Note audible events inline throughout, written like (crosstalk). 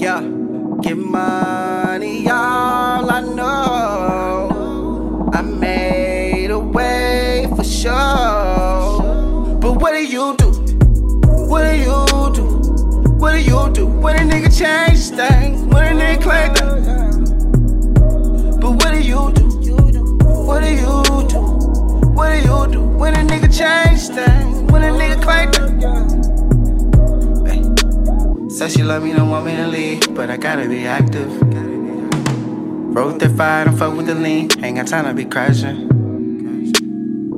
Yeah, get money, all I know. I made a way Said she love me, don't want me to leave, but I gotta be active. Wrote that fire, don't fuck with the lean, ain't got time to be crashing.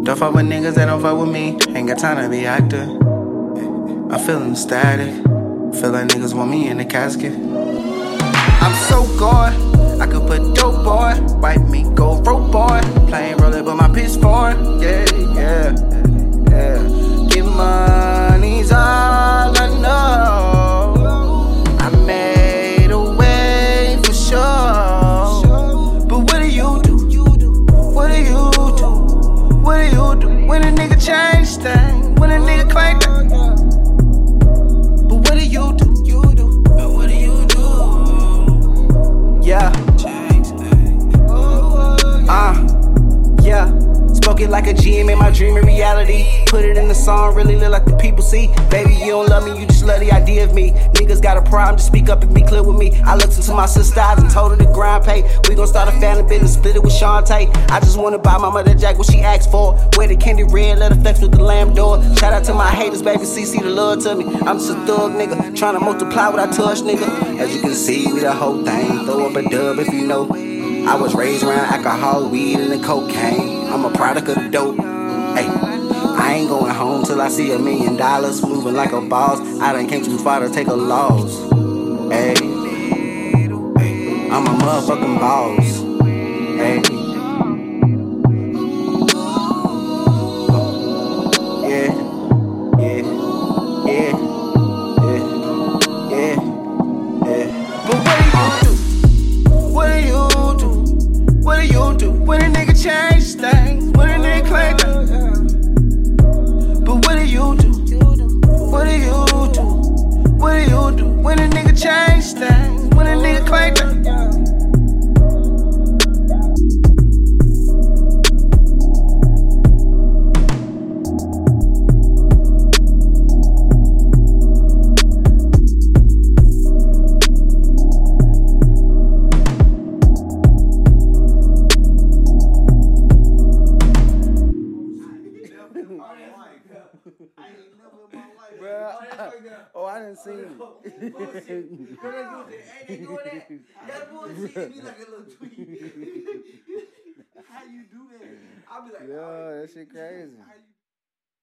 Don't fuck with niggas that don't fuck with me, ain't got time to be active. I'm feeling static, feel like niggas want me in the casket. I'm so gone, I could put dope boy, wipe me, go rope boy. Playing roller, but my pitch it like a G, made my dream a reality. Put it in the song, really look like the people see. Baby, you don't love me, you just love the idea of me. Niggas got a problem, just speak up and be clear with me. I looked into my sister's eyes and told her to grind pay. We gon' start a family business, split it with Shantae. I just wanna buy my mother Jack what she asked for. Wear the candy red, let her flex with the lamb door. Shout out to my haters, baby, CC the love to me. I'm just a thug nigga, trying to multiply what I touch, nigga. As you can see, we the whole thing. Throw up a dub if you know. I was raised around alcohol, weed, and the cocaine. I'm a product of dope. Hey, I ain't going home till I see a million dollars. Moving like a boss. I done came too far to take a loss. Hey, I'm a motherfucking boss. When a nigga change things? When a nigga claim things? (laughs) Oh, I didn't see him. Oh, that boy seemed to be like a little tweet. (laughs) How you do that? I'll be like, Yo, oh, that shit crazy.